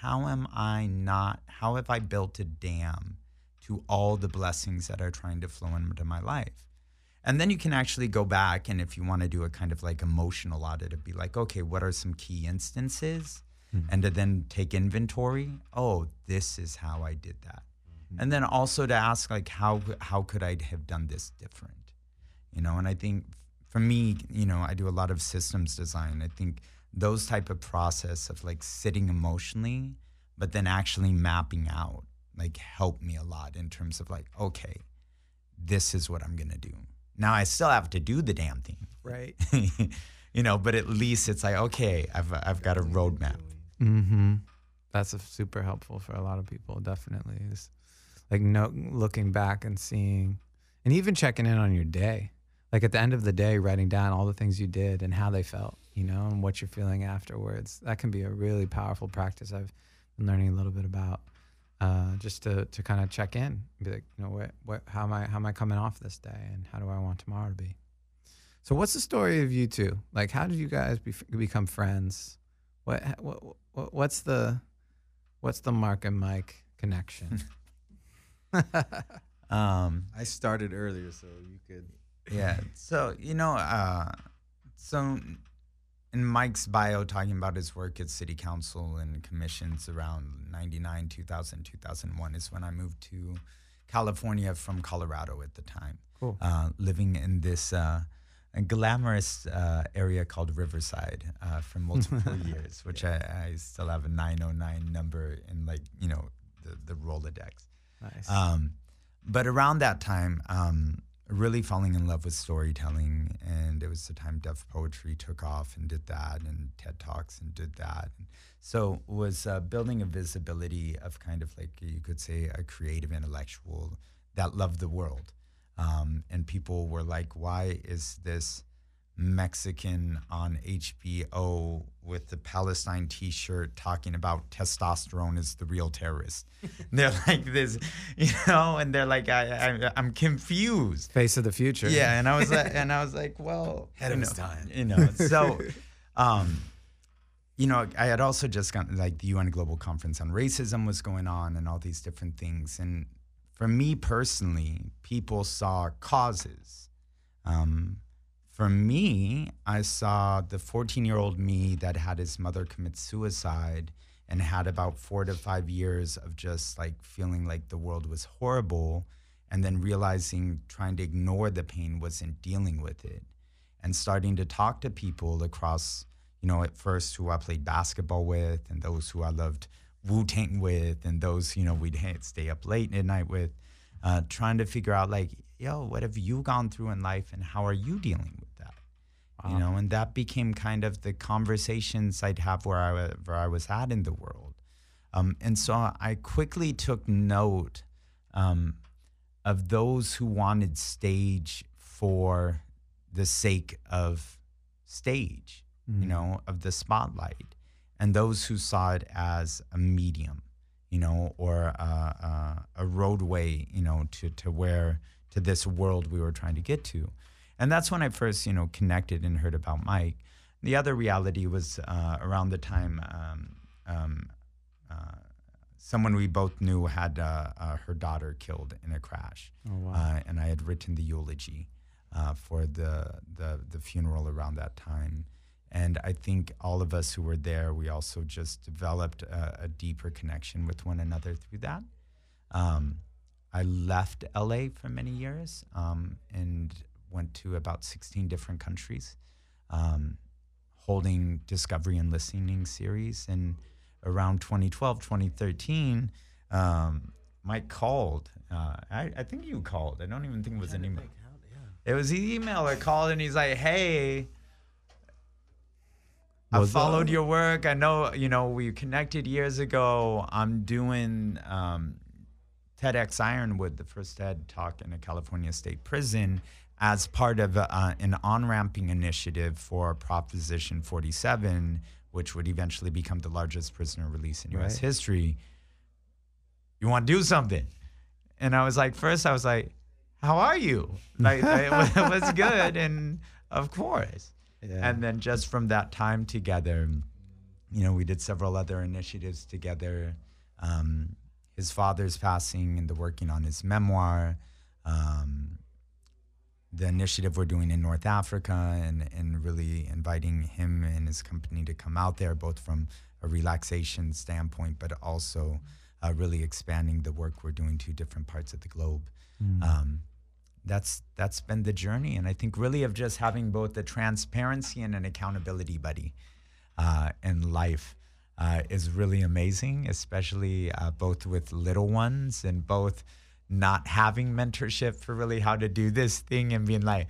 how am I not, how have I built a dam to all the blessings that are trying to flow into my life? And then you can actually go back and if you want to do a kind of like emotional audit, it'd be like, okay, what are some key instances? And to then take inventory. Oh, this is how I did that. And then also to ask like how how could I have done this different? You know, and I think for me, you know, I do a lot of systems design. I think those type of process of like sitting emotionally, but then actually mapping out like helped me a lot in terms of like, okay, this is what I'm gonna do. Now I still have to do the damn thing, Right. you know, but at least it's like, okay, I've I've got a roadmap. Mm-hmm. That's a super helpful for a lot of people. Definitely, is like no looking back and seeing, and even checking in on your day. Like at the end of the day, writing down all the things you did and how they felt, you know, and what you're feeling afterwards. That can be a really powerful practice. I've been learning a little bit about. Uh, just to, to kind of check in, and be like, you know, what, what, how am I, how am I coming off this day, and how do I want tomorrow to be? So, what's the story of you two? Like, how did you guys be, become friends? What, what, what what's the what's the Mark and Mike connection? Um, I started earlier, so you could. yeah. So you know, uh, so in Mike's bio, talking about his work at city council and commissions around 99, 2000, 2001 is when I moved to California from Colorado at the time. Cool. Uh, living in this uh, glamorous uh, area called Riverside uh, for multiple years, which I, I still have a 909 number in like, you know, the, the Rolodex. Nice. Um, but around that time, um, really falling in love with storytelling, and it was the time Def Poetry took off and did that, and TED Talks and did that. So was uh, building a visibility of kind of like you could say a creative intellectual that loved the world, um, and people were like, "Why is this?" Mexican on HBO with the Palestine T-shirt talking about testosterone is the real terrorist. they're like this, you know, and they're like, I, I, I'm confused. Face of the future. Yeah, and I was like, and I was like, well, Ahead of you his know, time. you know. So, um, you know, I had also just gotten like the UN Global Conference on Racism was going on, and all these different things. And for me personally, people saw causes. Um, for me, I saw the 14 year old me that had his mother commit suicide and had about four to five years of just like feeling like the world was horrible and then realizing trying to ignore the pain wasn't dealing with it and starting to talk to people across, you know, at first who I played basketball with and those who I loved Wu Tang with and those, you know, we'd stay up late at night with, uh, trying to figure out like, yo, what have you gone through in life and how are you dealing with that? You know, and that became kind of the conversations I'd have where I, where I was at in the world. Um, and so I quickly took note um, of those who wanted stage for the sake of stage, you know, of the spotlight, and those who saw it as a medium, you know, or a, a, a roadway, you know, to, to where to this world we were trying to get to. And that's when I first, you know, connected and heard about Mike. The other reality was uh, around the time um, um, uh, someone we both knew had uh, uh, her daughter killed in a crash, Oh, wow. uh, and I had written the eulogy uh, for the, the the funeral around that time. And I think all of us who were there, we also just developed a, a deeper connection with one another through that. Um, I left LA for many years um, and went to about 16 different countries, um, holding discovery and listening series. And around 2012, 2013, um, Mike called. Uh, I, I think you called. I don't even think it was an email. It was the email that called, and he's like, "Hey, I followed up? your work. I know, you know, we connected years ago. I'm doing um, TEDx Ironwood, the first TED talk in a California state prison, as part of uh, an on ramping initiative for Proposition 47, which would eventually become the largest prisoner release in U.S. Right. history. You want to do something? And I was like, first, I was like, how are you? Like, it was good. And of course. Yeah. And then just from that time together, you know, we did several other initiatives together. Um, his father's passing and the working on his memoir. Um, the initiative we're doing in North Africa and, and really inviting him and his company to come out there, both from a relaxation standpoint, but also uh, really expanding the work we're doing to different parts of the globe. Mm. Um, that's that's been the journey, and I think really of just having both the transparency and an accountability buddy uh, in life uh, is really amazing, especially uh, both with little ones and both not having mentorship for really how to do this thing and being like,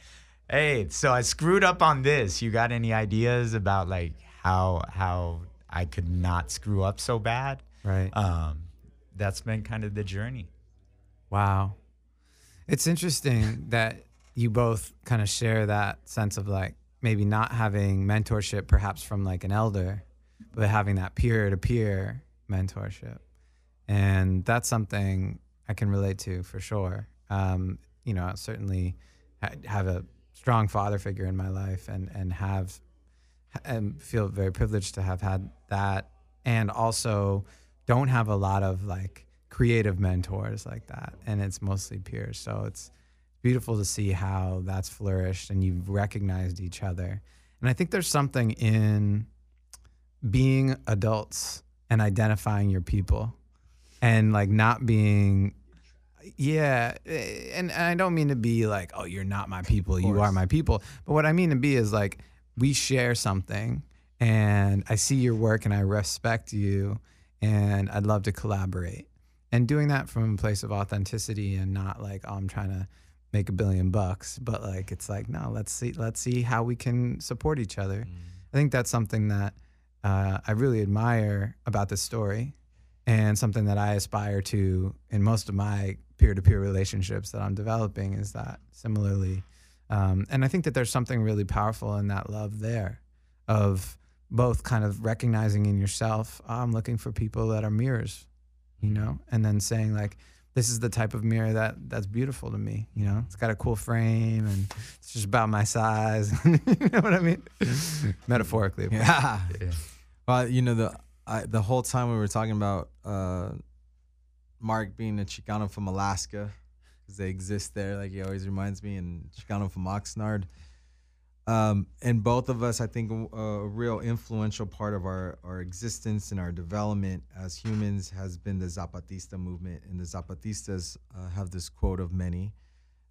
hey, so I screwed up on this. You got any ideas about like how how I could not screw up so bad? Right. Um, that's been kind of the journey. Wow. It's interesting that you both kind of share that sense of like maybe not having mentorship perhaps from like an elder, but having that peer to peer mentorship. And that's something I can relate to for sure. Um, you know, I certainly have a strong father figure in my life and, and have and feel very privileged to have had that and also don't have a lot of like creative mentors like that and it's mostly peers so it's beautiful to see how that's flourished and you've recognized each other and i think there's something in being adults and identifying your people and like not being yeah eh, and, and i don't mean to be like oh you're not my people you are my people. But what i mean to be is like we share something and i see your work and i respect you and i'd love to collaborate. And doing that from a place of authenticity and not like oh, i'm trying to make a billion bucks but like it's like no let's see let's see how we can support each other. I think that's something that uh, i really admire about this story and something that i aspire to in most of my peer-to-peer relationships that i'm developing is that similarly. Um, and i think that there's something really powerful in that love there of both kind of recognizing in yourself oh, i'm looking for people that are mirrors you know? And then saying like this is the type of mirror that that's beautiful to me you know it's got a cool frame and it's just about my size you know what i mean metaphorically but- Yeah. Well, you know the I, the whole time we were talking about uh, Mark being a Chicano from Alaska because they exist there, like he always reminds me, and Chicano from Oxnard. Um, and both of us, I think, a, a real influential part of our, our existence and our development as humans has been the Zapatista movement. And the Zapatistas uh, have this quote of many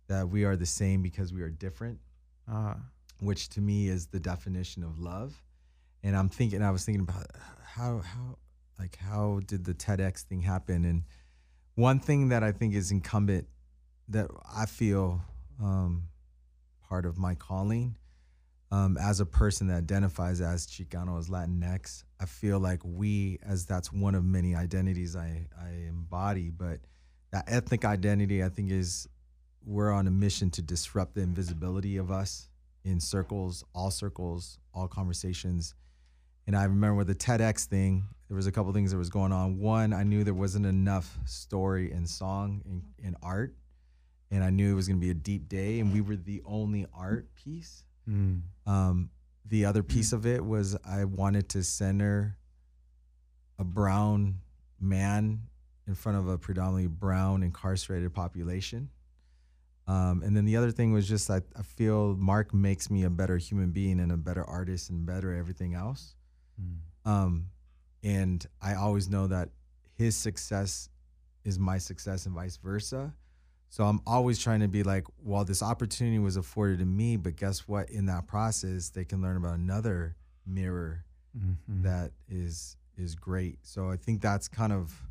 that we are the same because we are different Ah, which to me is the definition of love. And I'm thinking, I was thinking about how, how, like, how did the TEDx thing happen? And one thing that I think is incumbent that I feel um, part of my calling um, as a person that identifies as Chicano, as Latinx, I feel like we, as that's one of many identities I, I embody, but that ethnic identity, I think, is we're on a mission to disrupt the invisibility of us in circles, all circles, all conversations. And I remember with the TEDx thing, there was a couple things that was going on. One, I knew there wasn't enough story and song and, and art. And I knew it was going to be a deep day, and we were the only art piece. Mm, Um, the other piece of it was I wanted to center a brown man in front of a predominantly brown incarcerated population. Um, and then the other thing was just I, I feel Mark makes me a better human being and a better artist and better everything else. mm. Um, and I always know that his success is my success and vice versa. So I'm always trying to be like, well, this opportunity was afforded to me, but guess what? In that process, they can learn about another mirror Mhm. that is is great. So I think that's kind of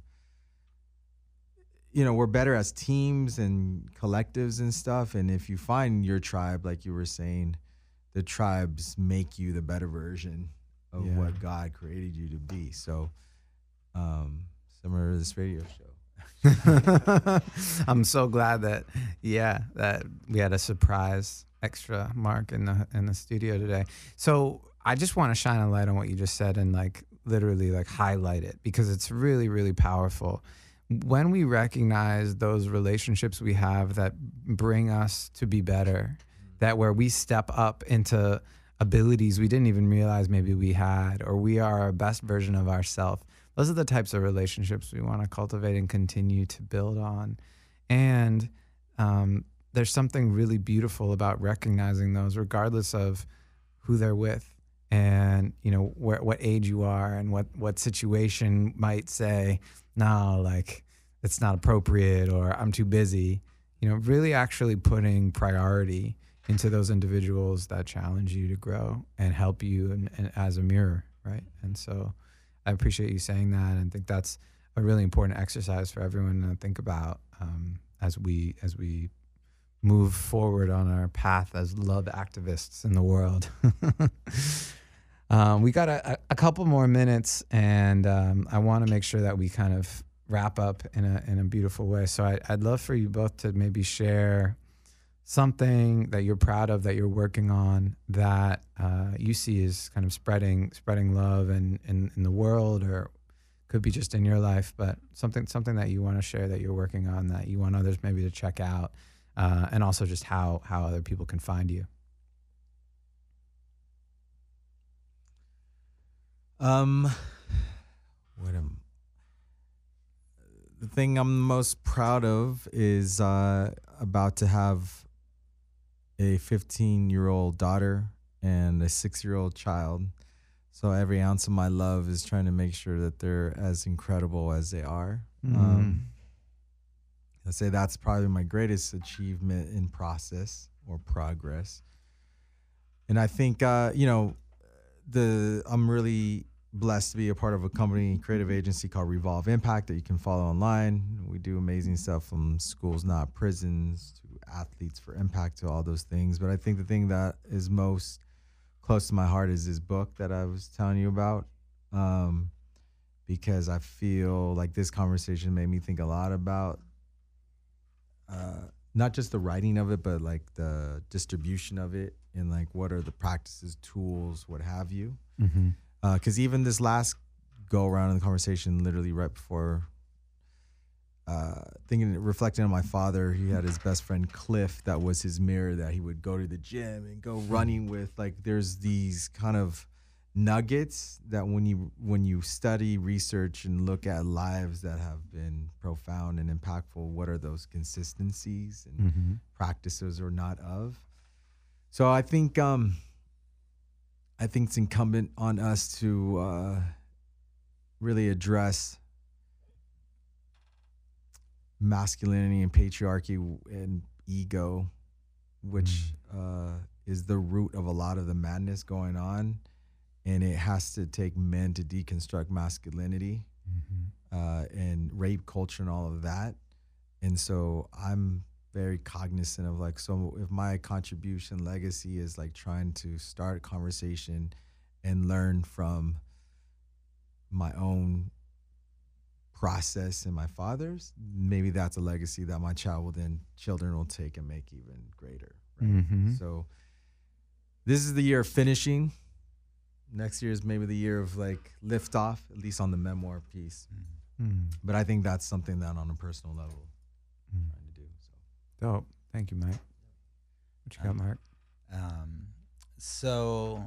you know, we're better as teams and collectives and stuff. And if you find your tribe, like you were saying, the tribes make you the better version of Yeah. what God created you to be. So um similar to this radio show. I'm so glad that yeah that we had a surprise extra mark in the in the studio today. So I just want to shine a light on what you just said and like literally like highlight it because it's really really powerful. When we recognize those relationships we have that bring us to be better, that where we step up into abilities we didn't even realize maybe we had, or we are our best version of ourselves. Those are the types of relationships we want to cultivate and continue to build on. And um, there's something really beautiful about recognizing those, regardless of who they're with and you know where, what age you are and what what situation might say no like it's not appropriate or i'm too busy you know really actually putting priority into those individuals that challenge you to grow and help you and, and as a mirror right and so i appreciate you saying that and think that's a really important exercise for everyone to think about um, as we as we move forward on our path as love activists in the world Um, we got a, a, couple more minutes, and um, I want to make sure that we kind of wrap up in a in a beautiful way. So I, would love for you both to maybe share something that you're proud of that you're working on that uh, you see is kind of spreading spreading love in, in, in the world, or could be just in your life, but something something that you want to share that you're working on that you want others maybe to check out, uh, and also just how how other people can find you. Um, what am the thing I'm most proud of is uh, about to have a 15 year old daughter and a six year old child. So every ounce of my love is trying to make sure that they're as incredible as they are. Mm. Um, I say that's probably my greatest achievement in process or progress. And I think uh, you know the I'm really blessed to be a part of a company creative agency called Revolve Impact that you can follow online. We do amazing stuff from schools not prisons to athletes for impact to all those things. But I think the thing that is most close to my heart is this book that I was telling you about. Um, because I feel like this conversation made me think a lot about uh, not just the writing of it, but like the distribution of it and like what are the practices, tools, what have you. Mm-hmm because uh, even this last go around in the conversation, literally right before uh, thinking, reflecting on my father, he had his best friend Cliff that was his mirror that he would go to the gym and go running with. Like, there's these kind of nuggets that when you when you study, research, and look at lives that have been profound and impactful, what are those consistencies and mm-hmm. practices or not of? So I think um, I think it's incumbent on us to uh, really address masculinity and patriarchy and ego, which mm. uh, is the root of a lot of the madness going on. And it has to take men to deconstruct masculinity mm-hmm. uh, and rape culture and all of that. And so I'm very cognizant of like so if my contribution legacy is like trying to start a conversation and learn from my own process and my father's maybe that's a legacy that my child will then children will take and make even greater right mm-hmm. so this is the year of finishing next year is maybe the year of like lift off at least on the memoir piece mm-hmm. but i think that's something that on a personal level. Dope. Thank you, Mike. What you got, um, Mark? Um, so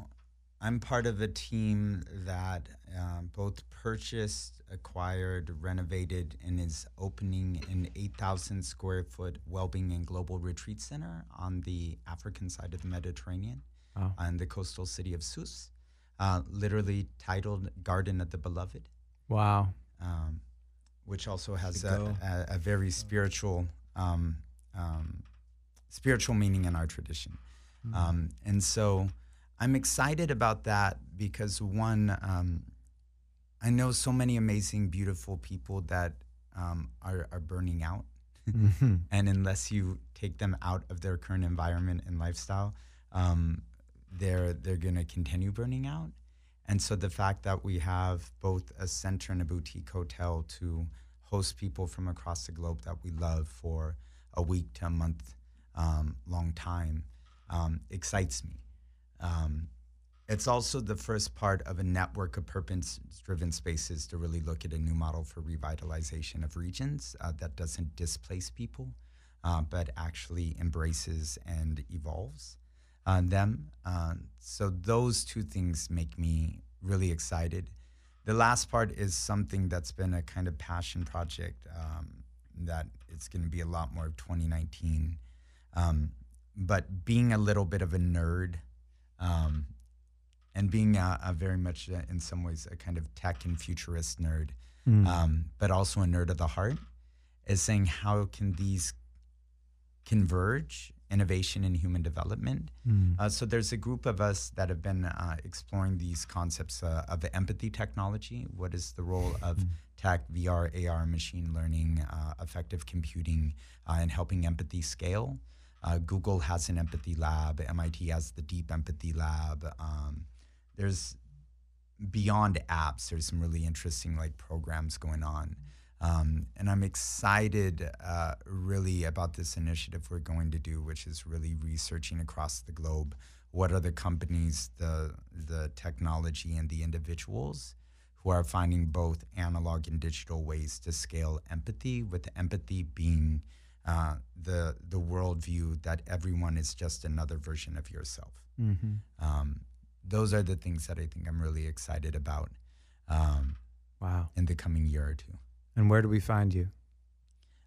I'm part of a team that um, both purchased, acquired, renovated, and is opening an 8,000 square foot well-being and global retreat center on the African side of the Mediterranean, oh. in the coastal city of Sousse, uh, literally titled Garden of the Beloved. Wow. Um, which also has a, a, a, very spiritual um, um, spiritual meaning in our tradition. Mm-hmm. Um, and so I'm excited about that because one, um, I know so many amazing, beautiful people that um, are, are burning out. Mm-hmm. and unless you take them out of their current environment and lifestyle, um, they're they're going to continue burning out. And so the fact that we have both a center and a boutique hotel to host people from across the globe that we love for a week to a month um, long time um, excites me. Um, it's also the first part of a network of purpose driven spaces to really look at a new model for revitalization of regions uh, that doesn't displace people, uh, but actually embraces and evolves. uh, them. Uh, so those two things make me really excited. The last part is something that's been a kind of passion project um, that it's going to be a lot more of 2019. Um, but being a little bit of a nerd um, and being a, a very much, uh, in some ways, a kind of tech and futurist nerd, Mm. um, but also a nerd of the heart, is saying how can these converge innovation and human development. Mm. Uh, so there's a group of us that have been uh, exploring these concepts uh, of empathy technology. What is the role of Mm. Tech, VR, AR, machine learning, uh, affective computing, uh, and helping empathy scale? Uh, Google has an empathy lab. MIT has the Deep Empathy Lab. Um, there's beyond apps. There's some really interesting like programs going on. Um, and I'm excited uh, really about this initiative we're going to do, which is really researching across the globe what are the companies, the the technology, and the individuals who are finding both analog and digital ways to scale empathy, with empathy being uh, the the worldview that everyone is just another version of yourself. hmm Um, those are the things that I think I'm really excited about um, Wow. in the coming year or two. And where do we find you?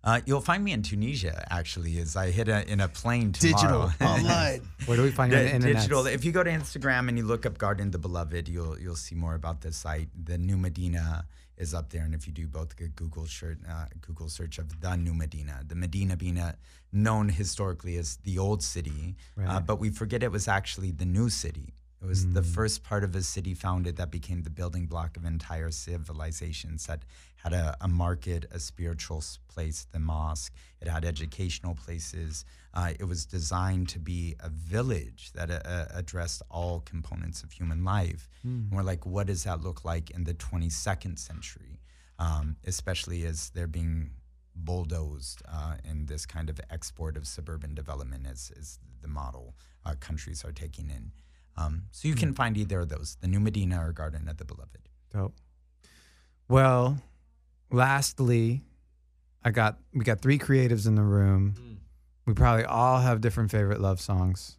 Uh, you'll find me in Tunisia, actually, as I hit a, in a plane tomorrow. Digital, online. Where do we find you on the internet? digital. If you go to Instagram and you look up Garden the Beloved, you'll you'll see more about the site. The New Medina is up there, and if you do both a Google search, uh, Google search of the New Medina, the Medina Bina, known historically as the old city, uh, but we forget it was actually the new city. It was the Mm. first part of a city founded that became the building block of entire civilizations that had a, a market, a spiritual place, the mosque. It had educational places. Uh, it was designed to be a village that uh, uh, addressed all components of human life. And we're like, what does that look like in the 22nd century? Um, especially as they're being bulldozed uh, in this kind of export of suburban development as, as the model uh, countries are taking in. Um, so you can find either of those, the New Medina or Garden of the Beloved. Dope. Well, lastly, I got we got three creatives in the room. We probably all have different favorite love songs,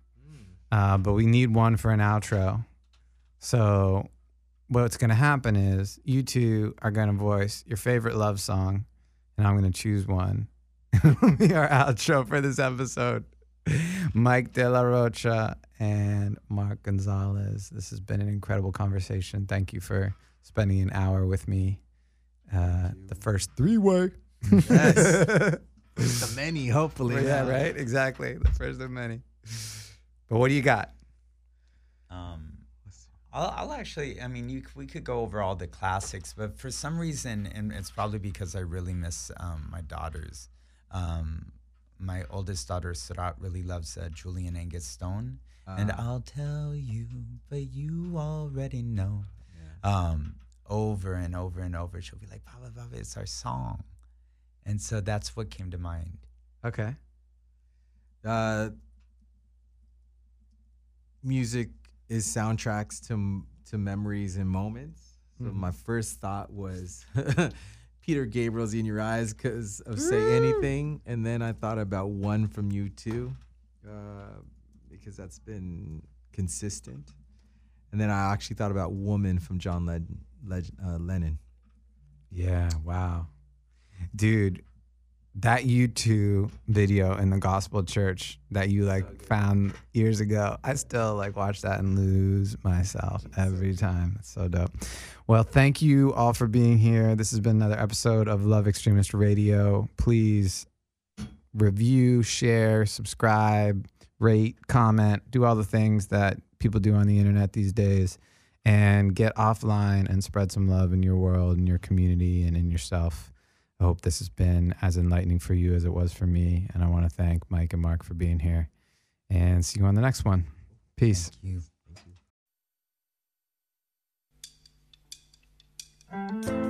uh, but we need one for an outro. So, what's going to happen is you two are going to voice your favorite love song, and I'm going to choose one. It'll be our outro for this episode. Mike De La Rocha and Mark Gonzales. This has been an incredible conversation. Thank you for spending an hour with me. Uh, the first three way. Yes. the many, hopefully. yeah, right? Exactly. The first of many. But what do you got? Um, I'll, I'll actually, I mean, you, we could go over all the classics, but for some reason, and it's probably because I really miss um, my daughters. Um, my oldest daughter, Sarat, really loves uh, Julia and Angus Stone. and Ah. I'll tell you, but you already know. Um, over and over and over, she'll be like, Baba, Baba, it's our song. And so that's what came to mind. Okay. Uh, music is soundtracks to to memories and moments. So Mhm. my first thought was Peter Gabriel's "In Your Eyes" because of "Say Anything," and then I thought about one from U2, uh, because that's been consistent. And then I actually thought about "Woman" from John Led- Leg- uh, Lennon. Yeah. Wow. Dude, that U2 video in the gospel church that you like found years ago, I still like watch that and lose myself every time. It's so dope. Well, thank you all for being here. This has been another episode of Love Extremist Radio. Please review, share, subscribe, rate, comment, do all the things that people do on the internet these days and get offline and spread some love in your world, in your community, and in yourself. I hope this has been as enlightening for you as it was for me. And I want to thank Mike and Mark for being here. And see you on the next one. Peace. Thank you.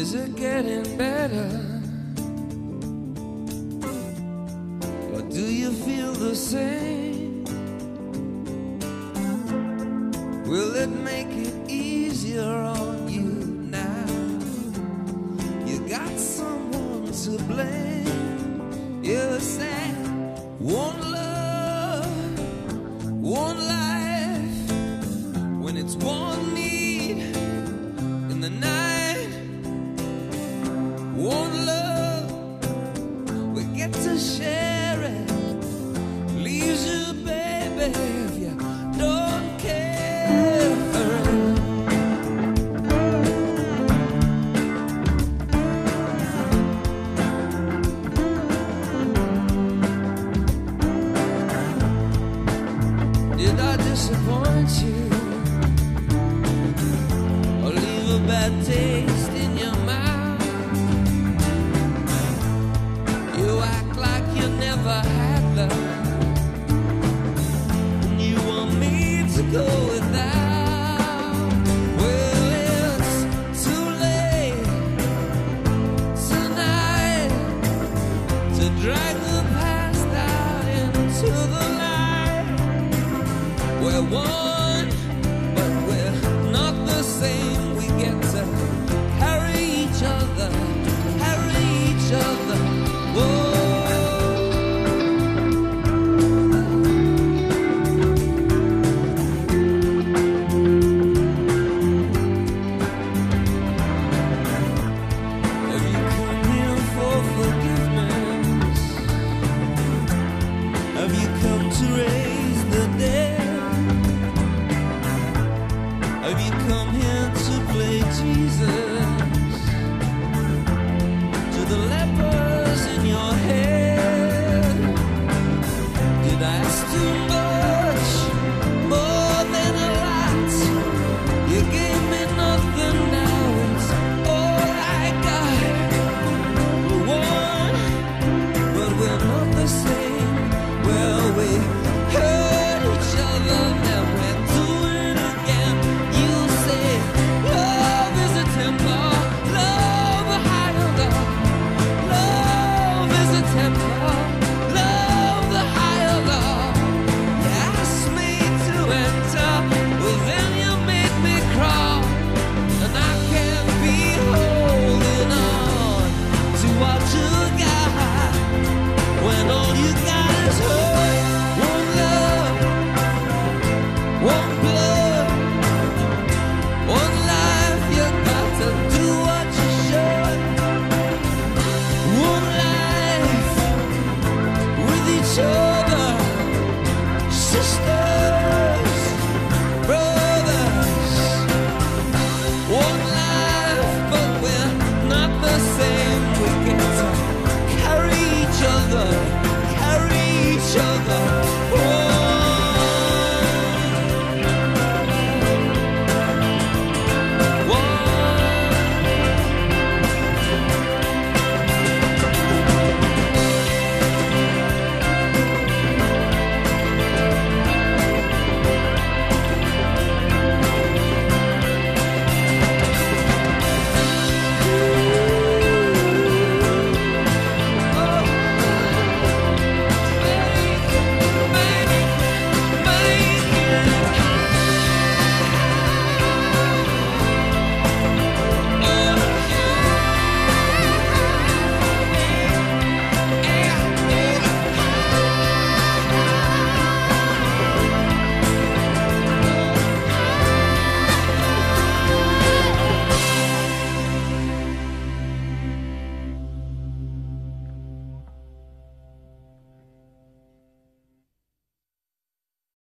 Is it getting better? Do you feel the same? Will it make it easier on you now? You got someone to blame. You're sad. One